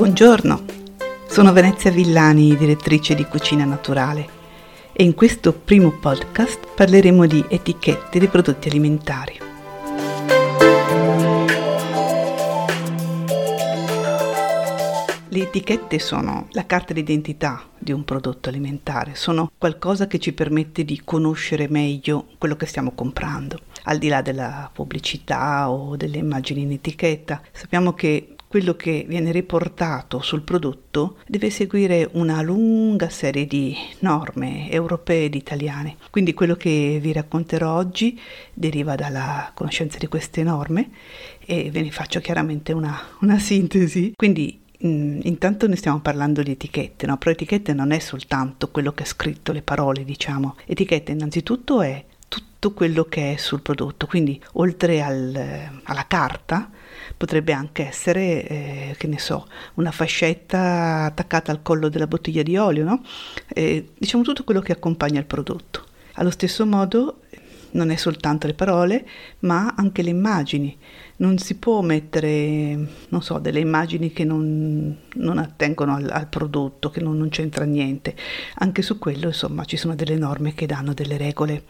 Buongiorno, sono Venezia Villani, direttrice di Cucina Naturale e in questo primo podcast parleremo di etichette dei prodotti alimentari. Le etichette sono la carta d'identità di un prodotto alimentare, sono qualcosa che ci permette di conoscere meglio quello che stiamo comprando, al di là della pubblicità o delle immagini in etichetta. Sappiamo che quello che viene riportato sul prodotto deve seguire una lunga serie di norme europee ed italiane. Quindi quello che vi racconterò oggi deriva dalla conoscenza di queste norme e ve ne faccio chiaramente una, una sintesi. Quindi mm, Intanto ne stiamo parlando di etichette, no? però etichette non è soltanto quello che è scritto, le parole, diciamo. Etichette innanzitutto è tutto quello che è sul prodotto, quindi oltre al, alla carta potrebbe anche essere, eh, che ne so, una fascetta attaccata al collo della bottiglia di olio, no? Eh, diciamo tutto quello che accompagna il prodotto. Allo stesso modo non è soltanto le parole, ma anche le immagini. Non si può mettere, non so, delle immagini che non, non attengono al, al, prodotto, che non, non c'entra niente. Anche su quello, insomma, ci sono delle norme che danno delle regole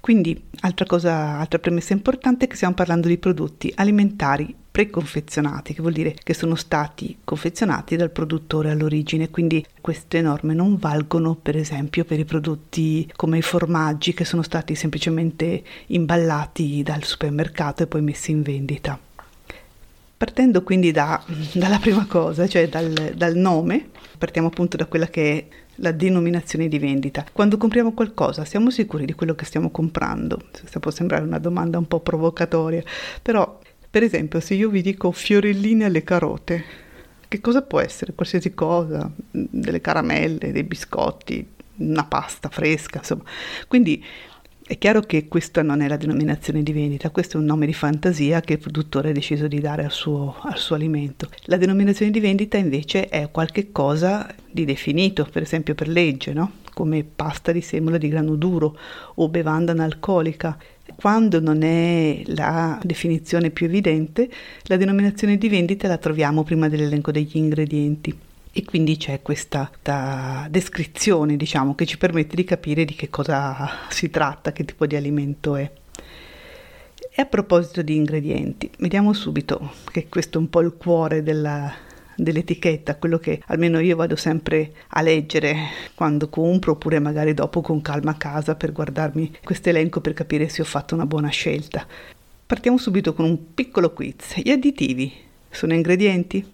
quindi, altra cosa, altra premessa importante è che stiamo parlando di prodotti alimentari preconfezionati, che vuol dire che sono stati confezionati dal produttore all'origine, quindi queste norme non valgono per esempio per i prodotti come i formaggi che sono stati semplicemente imballati dal supermercato e poi messi in vendita. Partendo quindi da, dalla prima cosa, cioè dal, dal nome, partiamo appunto da quella che è la denominazione di vendita. Quando compriamo qualcosa siamo sicuri di quello che stiamo comprando? Questa può sembrare una domanda un po' provocatoria, però per esempio se io vi dico fiorellini alle carote, che cosa può essere? Qualsiasi cosa, delle caramelle, dei biscotti, una pasta fresca, insomma. Quindi è chiaro che questa non è la denominazione di vendita, questo è un nome di fantasia che il produttore ha deciso di dare al suo, al suo alimento. La denominazione di vendita invece è qualche cosa di definito, per esempio per legge, no? come pasta di semola di grano duro o bevanda analcolica. Quando non è la definizione più evidente, la denominazione di vendita la troviamo prima dell'elenco degli ingredienti e quindi c'è questa descrizione, diciamo, che ci permette di capire di che cosa si tratta, che tipo di alimento è. E a proposito di ingredienti, vediamo subito che questo è un po' il cuore della, dell'etichetta, quello che almeno io vado sempre a leggere quando compro oppure magari dopo con calma a casa per guardarmi questo elenco per capire se ho fatto una buona scelta. Partiamo subito con un piccolo quiz. Gli additivi sono ingredienti?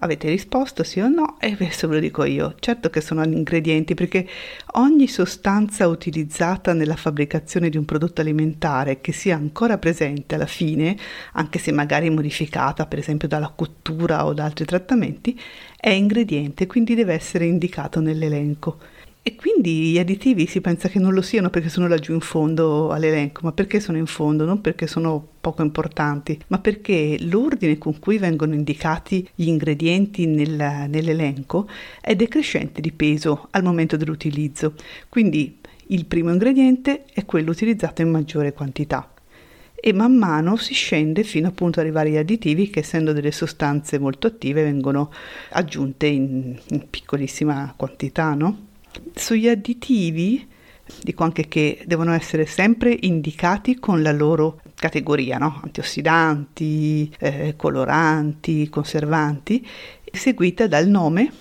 Avete risposto sì o no? E adesso ve lo dico io. Certo che sono ingredienti perché ogni sostanza utilizzata nella fabbricazione di un prodotto alimentare che sia ancora presente alla fine, anche se magari modificata per esempio dalla cottura o da altri trattamenti, è ingrediente, quindi deve essere indicato nell'elenco. E quindi gli additivi si pensa che non lo siano perché sono laggiù in fondo all'elenco, ma perché sono in fondo? Non perché sono poco importanti, ma perché l'ordine con cui vengono indicati gli ingredienti nel, nell'elenco è decrescente di peso al momento dell'utilizzo. Quindi il primo ingrediente è quello utilizzato in maggiore quantità e man mano si scende fino appunto ad arrivare agli additivi che essendo delle sostanze molto attive vengono aggiunte in, in piccolissima quantità, no? Sugli additivi dico anche che devono essere sempre indicati con la loro categoria, no? antiossidanti, eh, coloranti, conservanti, seguita dal nome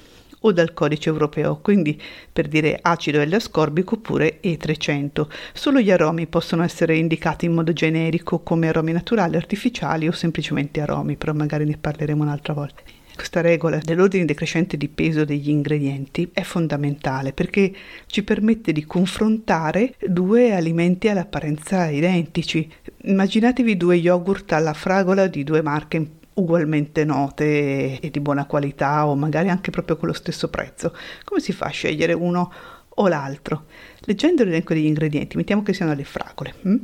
o dal codice europeo, quindi per dire acido L-ascorbico oppure E300. Solo gli aromi possono essere indicati in modo generico come aromi naturali, artificiali o semplicemente aromi, però magari ne parleremo un'altra volta. Questa regola dell'ordine decrescente di peso degli ingredienti è fondamentale perché ci permette di confrontare due alimenti all'apparenza identici. Immaginatevi due yogurt alla fragola di due marche ugualmente note e di buona qualità o magari anche proprio con lo stesso prezzo. Come si fa a scegliere uno o l'altro? Leggendo l'elenco degli ingredienti, mettiamo che siano le fragole, hm?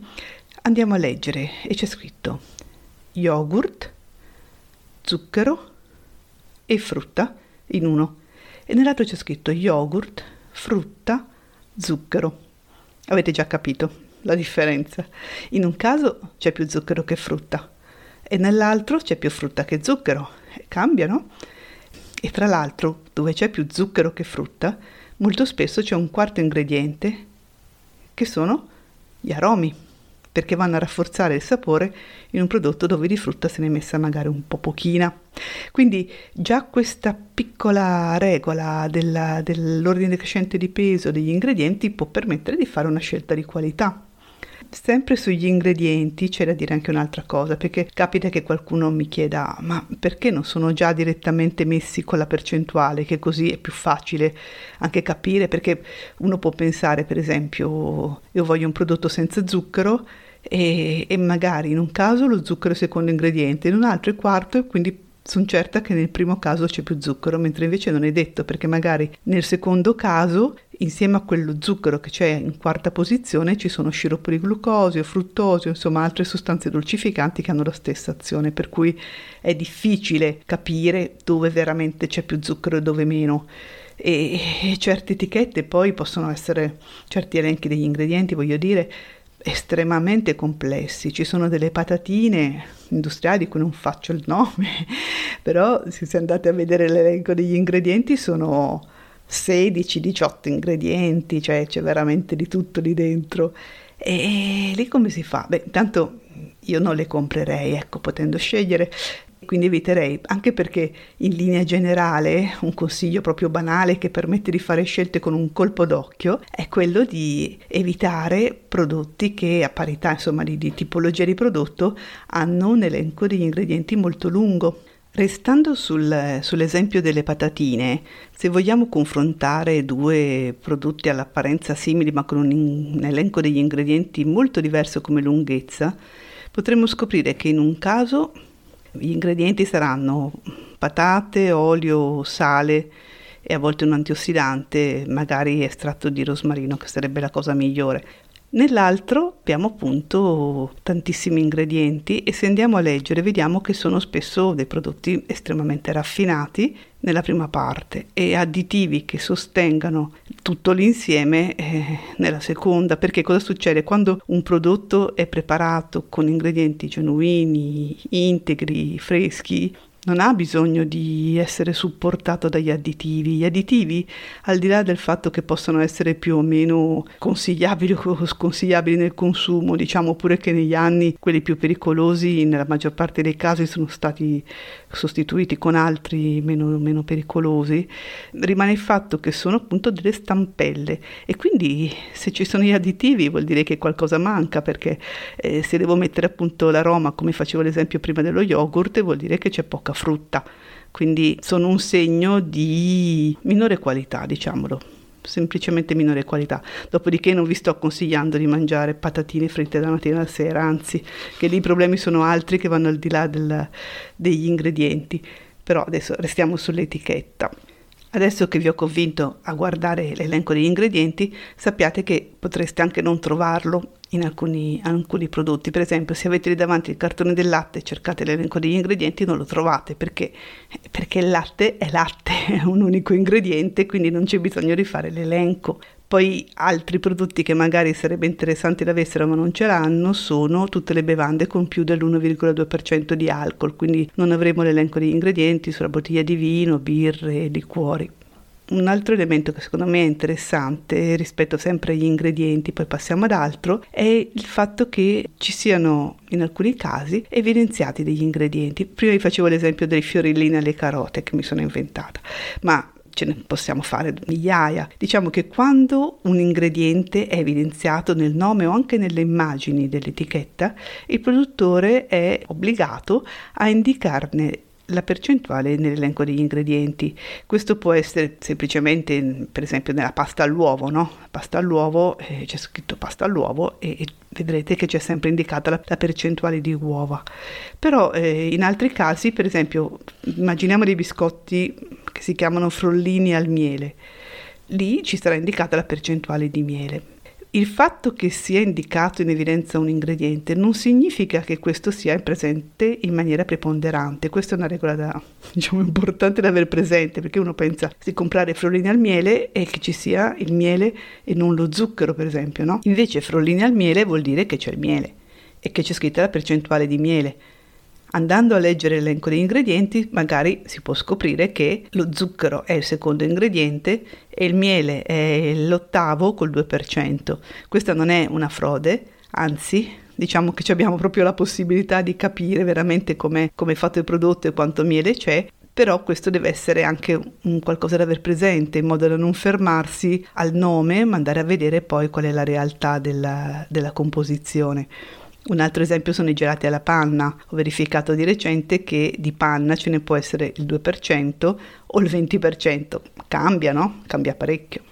andiamo a leggere e c'è scritto yogurt, zucchero, e frutta in uno e nell'altro c'è scritto yogurt, frutta, zucchero. Avete già capito la differenza. In un caso c'è più zucchero che frutta e nell'altro c'è più frutta che zucchero cambia, no? E tra l'altro, dove c'è più zucchero che frutta, molto spesso c'è un quarto ingrediente che sono gli aromi, perché vanno a rafforzare il sapore in un prodotto dove di frutta se ne è messa magari un po' pochina. Quindi già questa piccola regola della, dell'ordine crescente di peso degli ingredienti può permettere di fare una scelta di qualità. Sempre sugli ingredienti c'è da dire anche un'altra cosa, perché capita che qualcuno mi chieda ma perché non sono già direttamente messi con la percentuale, che così è più facile anche capire, perché uno può pensare per esempio io voglio un prodotto senza zucchero e, e magari in un caso lo zucchero è il secondo ingrediente, in un altro è quarto e quindi sono certa che nel primo caso c'è più zucchero, mentre invece non è detto perché magari nel secondo caso insieme a quello zucchero che c'è in quarta posizione ci sono sciroppo di glucosio, fruttosio, insomma altre sostanze dolcificanti che hanno la stessa azione, per cui è difficile capire dove veramente c'è più zucchero e dove meno. E, e certe etichette poi possono essere, certi elenchi degli ingredienti, voglio dire, estremamente complessi. Ci sono delle patatine industriali di cui non faccio il nome, però se andate a vedere l'elenco degli ingredienti sono 16-18 ingredienti, cioè c'è veramente di tutto lì dentro. E lì come si fa? Beh, intanto io non le comprerei, ecco, potendo scegliere, quindi eviterei, anche perché in linea generale un consiglio proprio banale che permette di fare scelte con un colpo d'occhio è quello di evitare prodotti che a parità insomma di, di tipologia di prodotto hanno un elenco degli ingredienti molto lungo. Restando sul, sull'esempio delle patatine, se vogliamo confrontare due prodotti all'apparenza simili ma con un, un elenco degli ingredienti molto diverso come lunghezza, potremmo scoprire che in un caso gli ingredienti saranno patate, olio, sale e a volte un antiossidante, magari estratto di rosmarino, che sarebbe la cosa migliore. Nell'altro abbiamo appunto tantissimi ingredienti e se andiamo a leggere vediamo che sono spesso dei prodotti estremamente raffinati nella prima parte e additivi che sostengano tutto l'insieme eh, nella seconda. Perché cosa succede? Quando un prodotto è preparato con ingredienti genuini, integri, freschi non ha bisogno di essere supportato dagli additivi. Gli additivi, al di là del fatto che possono essere più o meno consigliabili o sconsigliabili nel consumo, diciamo pure che negli anni quelli più pericolosi nella maggior parte dei casi sono stati sostituiti con altri meno, meno pericolosi, rimane il fatto che sono appunto delle stampelle. E quindi se ci sono gli additivi vuol dire che qualcosa manca perché eh, se devo mettere appunto l'aroma come facevo l'esempio prima dello yogurt vuol dire che c'è poca frutta, quindi sono un segno di minore qualità diciamolo semplicemente minore qualità. Dopodiché non vi sto consigliando di mangiare patatine fritte da mattina alla sera, anzi, che lì i problemi sono altri che vanno al di là del, degli ingredienti. Però adesso restiamo sull'etichetta. Adesso che vi ho convinto a guardare l'elenco degli ingredienti, sappiate che potreste anche non trovarlo in alcuni, alcuni, prodotti. Per esempio, se avete lì davanti il cartone del latte e cercate l'elenco degli ingredienti, non lo trovate perché, perché il latte è latte, è un unico ingrediente, quindi non c'è bisogno di fare l'elenco. Poi altri prodotti che magari sarebbe interessante da avessero ma non ce l'hanno sono tutte le bevande con più dell'1,2% di alcol, quindi non avremo l'elenco degli ingredienti sulla bottiglia di vino, birre, liquori. Un altro elemento che secondo me è interessante rispetto sempre agli ingredienti, poi passiamo ad altro, è il fatto che ci siano in alcuni casi evidenziati degli ingredienti. Prima vi facevo l'esempio dei fiorellini alle carote che mi sono inventata, ma ce ne possiamo fare migliaia. Diciamo che quando un ingrediente è evidenziato nel nome o anche nelle immagini dell'etichetta, il produttore è obbligato a indicarne la percentuale nell'elenco degli ingredienti. Questo può essere semplicemente, per esempio, nella pasta all'uovo, no? Pasta all'uovo, eh, c'è scritto pasta all'uovo e, e, vedrete che c'è sempre indicata la, la percentuale di uova. Però eh, in altri casi, per esempio, immaginiamo dei biscotti che si chiamano frollini al miele. Lì ci sarà indicata la percentuale di miele. Il fatto che sia indicato in evidenza un ingrediente non significa che questo sia presente in maniera preponderante. Questa è una regola da, diciamo, importante da avere presente perché uno pensa di comprare frollini al miele e che ci sia il miele e non lo zucchero, per esempio, no? Invece frollini al miele vuol dire che c'è il miele e che c'è scritta la percentuale di miele Andando a leggere l'elenco degli ingredienti, magari si può scoprire che lo zucchero è il secondo ingrediente e il miele è l'ottavo col 2%. Questa non è una frode, anzi diciamo che abbiamo proprio la possibilità di capire veramente come è fatto il prodotto e quanto miele c'è però questo deve essere anche qualcosa da aver presente in modo da non fermarsi al nome ma andare a vedere poi qual è la realtà della, della composizione. Un altro esempio sono i gelati alla panna. Ho verificato di recente che di panna ce ne può essere il 2% o il 20%. Cambia, no? Cambia parecchio.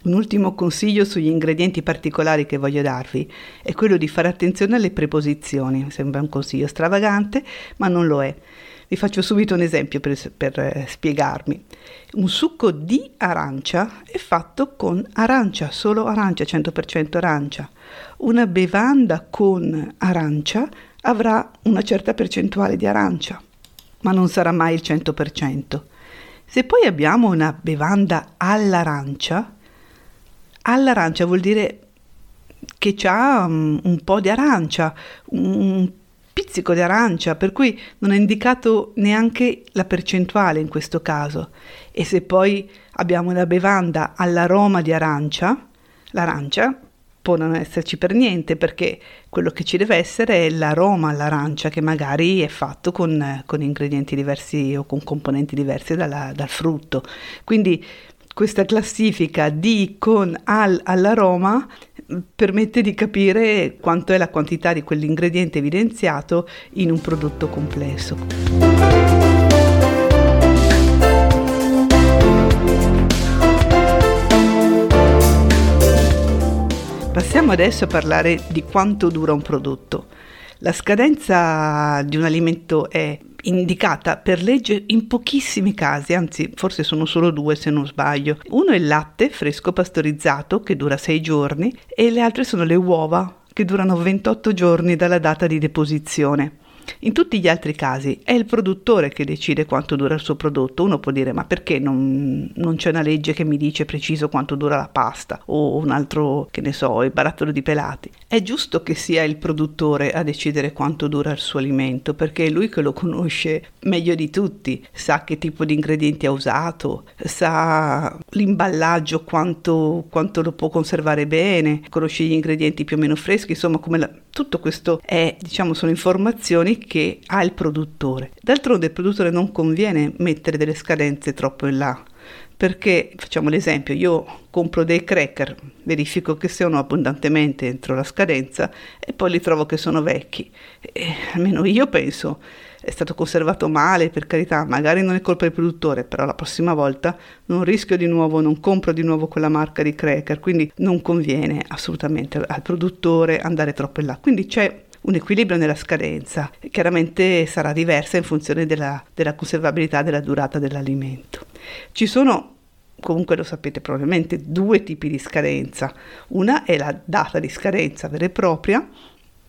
Un ultimo consiglio sugli ingredienti particolari che voglio darvi è quello di fare attenzione alle preposizioni. Sembra un consiglio stravagante, ma non lo è. Vi faccio subito un esempio per, per eh, spiegarmi. Un succo di arancia è fatto con arancia, solo arancia, 100% arancia. Una bevanda con arancia avrà una certa percentuale di arancia, ma non sarà mai il 100%. Se poi abbiamo una bevanda all'arancia, all'arancia vuol dire che ha um, un po' di arancia, un pizzico di arancia, per cui non è indicato neanche la percentuale in questo caso. E se poi abbiamo una bevanda all'aroma di arancia, l'arancia può non esserci per niente perché quello che ci deve essere è l'aroma all'arancia che magari è fatto con, con ingredienti diversi o con componenti diversi dalla, dal frutto. Quindi questa classifica di con al all'aroma permette di capire quanto è la quantità di quell'ingrediente evidenziato in un prodotto complesso. Passiamo adesso a parlare di quanto dura un prodotto. La scadenza di un alimento è indicata per legge in pochissimi casi, anzi forse sono solo due se non sbaglio. Uno è il latte fresco pastorizzato che dura 6 giorni e le altre sono le uova che durano 28 giorni dalla data di deposizione. In tutti gli altri casi è il produttore che decide quanto dura il suo prodotto. Uno può dire ma perché non, non, c'è una legge che mi dice preciso quanto dura la pasta o un altro, che ne so, il barattolo di pelati. È giusto che sia il produttore a decidere quanto dura il suo alimento perché è lui che lo conosce meglio di tutti, sa che tipo di ingredienti ha usato, sa l'imballaggio quanto, quanto lo può conservare bene, conosce gli ingredienti più o meno freschi, insomma come la, tutto questo è, diciamo, sono informazioni che ha il produttore. D'altronde il produttore non conviene mettere delle scadenze troppo in là, perché facciamo l'esempio, io compro dei cracker, verifico che siano abbondantemente entro la scadenza e poi li trovo che sono vecchi. E almeno io penso è stato conservato male, per carità, magari non è colpa del produttore, però la prossima volta non rischio di nuovo, non compro di nuovo quella marca di cracker, quindi non conviene assolutamente al produttore andare troppo in là. Quindi c'è un equilibrio nella scadenza, chiaramente sarà diversa in funzione della, della conservabilità della durata dell'alimento. Ci sono comunque lo sapete probabilmente, due tipi di scadenza. Una è la data di scadenza vera e propria,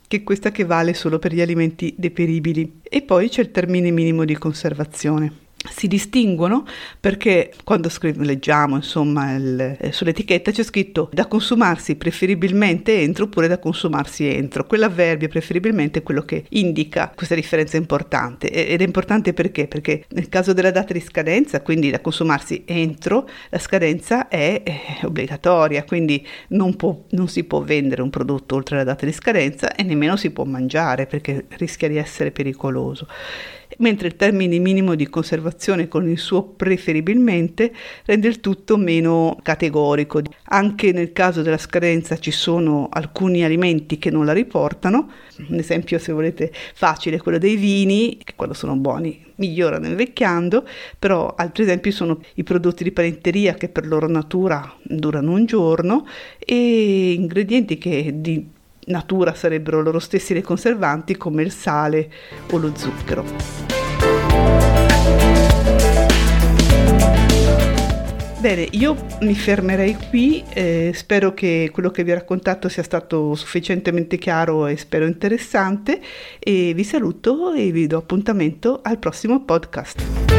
che questa che vale solo per gli alimenti deperibili, e poi c'è il termine minimo di conservazione si distinguono perché quando scrive, leggiamo insomma il, eh, sull'etichetta c'è scritto da consumarsi preferibilmente entro oppure da consumarsi entro. Quell'avverbio preferibilmente è quello che indica questa differenza importante ed è importante perché? Perché nel caso della data di scadenza, quindi da consumarsi entro, la scadenza è, è obbligatoria, quindi non, può, non si può vendere un prodotto oltre la data di scadenza e nemmeno si può mangiare perché rischia di essere pericoloso mentre il termine minimo di conservazione con il suo preferibilmente rende il tutto meno categorico. Anche nel caso della scadenza ci sono alcuni alimenti che non la riportano, un esempio se volete facile è quello dei vini, che quando sono buoni migliorano invecchiando, però altri esempi sono i prodotti di parenteria che per loro natura durano un giorno e ingredienti che di natura sarebbero loro stessi dei conservanti come il sale o lo zucchero. Bene, io mi fermerei qui, eh, spero che quello che vi ho raccontato sia stato sufficientemente chiaro e spero interessante e vi saluto e vi do appuntamento al prossimo podcast.